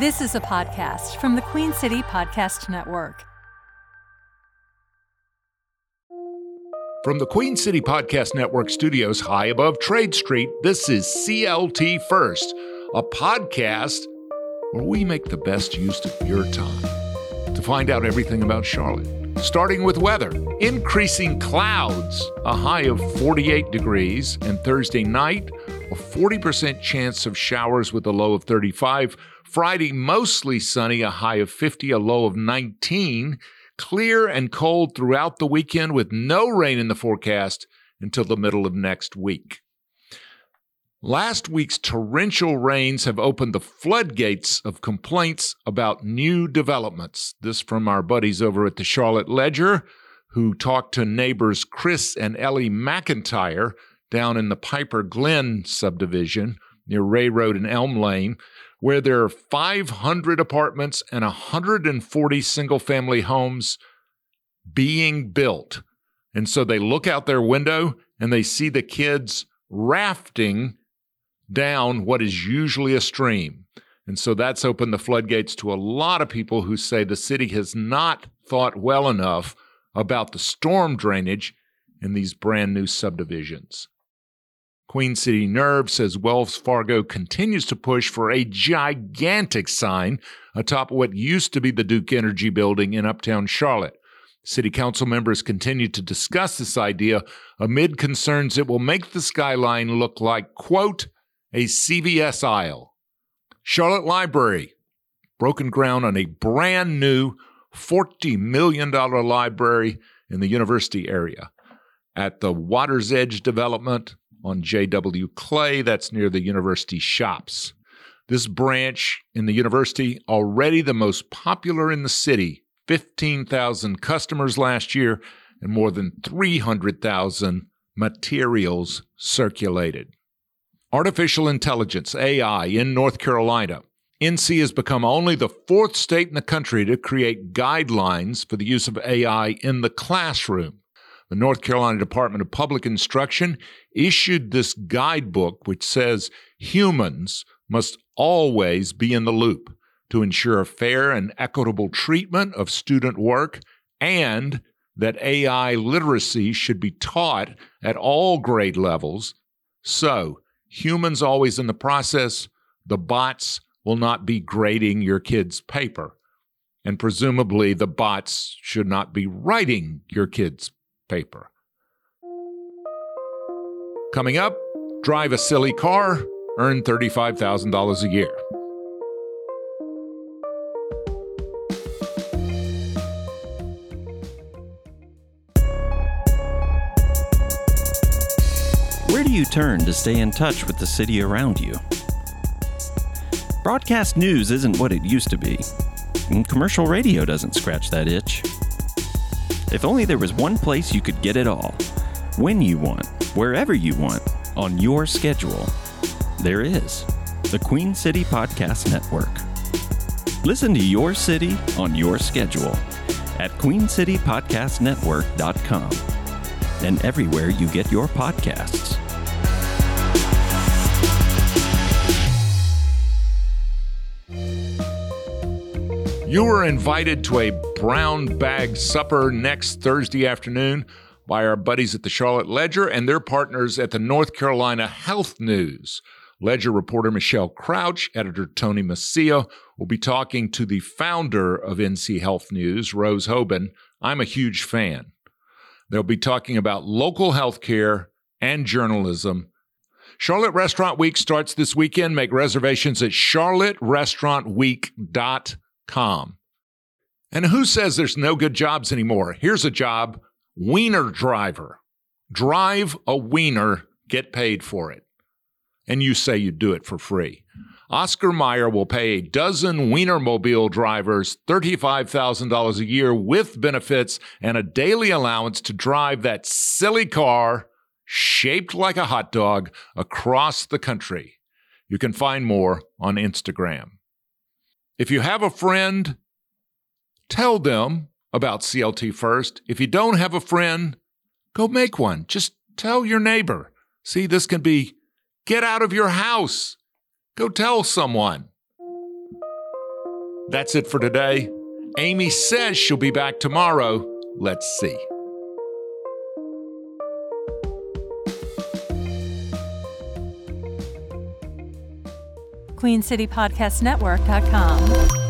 This is a podcast from the Queen City Podcast Network. From the Queen City Podcast Network studios high above Trade Street, this is CLT First, a podcast where we make the best use of your time to find out everything about Charlotte. Starting with weather, increasing clouds, a high of 48 degrees, and Thursday night, a 40% chance of showers with a low of 35. Friday, mostly sunny, a high of 50, a low of 19. Clear and cold throughout the weekend with no rain in the forecast until the middle of next week. Last week's torrential rains have opened the floodgates of complaints about new developments. This from our buddies over at the Charlotte Ledger, who talked to neighbors Chris and Ellie McIntyre down in the Piper Glen subdivision near Rea Road and Elm Lane, where there are 500 apartments and 140 single family homes being built. And so they look out their window and they see the kids rafting down what is usually a stream. And so that's opened the floodgates to a lot of people who say the city has not thought well enough about the storm drainage in these brand new subdivisions. Queen City Nerve says Wells Fargo continues to push for a gigantic sign atop what used to be the Duke Energy building in uptown Charlotte. City council members continue to discuss this idea amid concerns it will make the skyline look like, quote, a CVS aisle. Charlotte Library, broken ground on a brand new $40 million library in the university area. At the Water's Edge development on J.W. Clay, that's near the university shops. This branch in the university, already the most popular in the city, 15,000 customers last year and more than 300,000 materials circulated. Artificial intelligence, AI, in North Carolina. NC has become only the fourth state in the country to create guidelines for the use of AI in the classroom. The North Carolina Department of Public Instruction issued this guidebook, which says humans must always be in the loop to ensure a fair and equitable treatment of student work and that AI literacy should be taught at all grade levels. So, humans always in the process, the bots will not be grading your kid's paper. And presumably, the bots should not be writing your kid's paper. Coming up, drive a silly car, earn $35,000 a year. Where do you turn to stay in touch with the city around you? Broadcast news isn't what it used to be. And commercial radio doesn't scratch that itch. If only there was one place you could get it all, when you want, wherever you want, on your schedule. There is the Queen City Podcast Network. Listen to your city on your schedule at queencitypodcastnetwork.com and everywhere you get your podcasts. You are invited to a brown bag supper next Thursday afternoon by our buddies at the Charlotte Ledger and their partners at the North Carolina Health News. Ledger reporter Michelle Crouch, editor Tony Mecia will be talking to the founder of NC Health News, Rose Hoban. I'm a huge fan. They'll be talking about local health care and journalism. Charlotte Restaurant Week starts this weekend. Make reservations at charlotterestaurantweek.com. And who says there's no good jobs anymore? Here's a job wiener driver. Drive a wiener, get paid for it. And you say you do it for free. Oscar Mayer will pay a dozen Wienermobile drivers $35,000 a year with benefits and a daily allowance to drive that silly car shaped like a hot dog across the country. You can find more on Instagram. If you have a friend, tell them about CLT first. If you don't have a friend, go make one. Just tell your neighbor. See, this can be get out of your house. Go tell someone. That's it for today. Amy says she'll be back tomorrow. Let's see. QueenCityPodcastNetwork.com.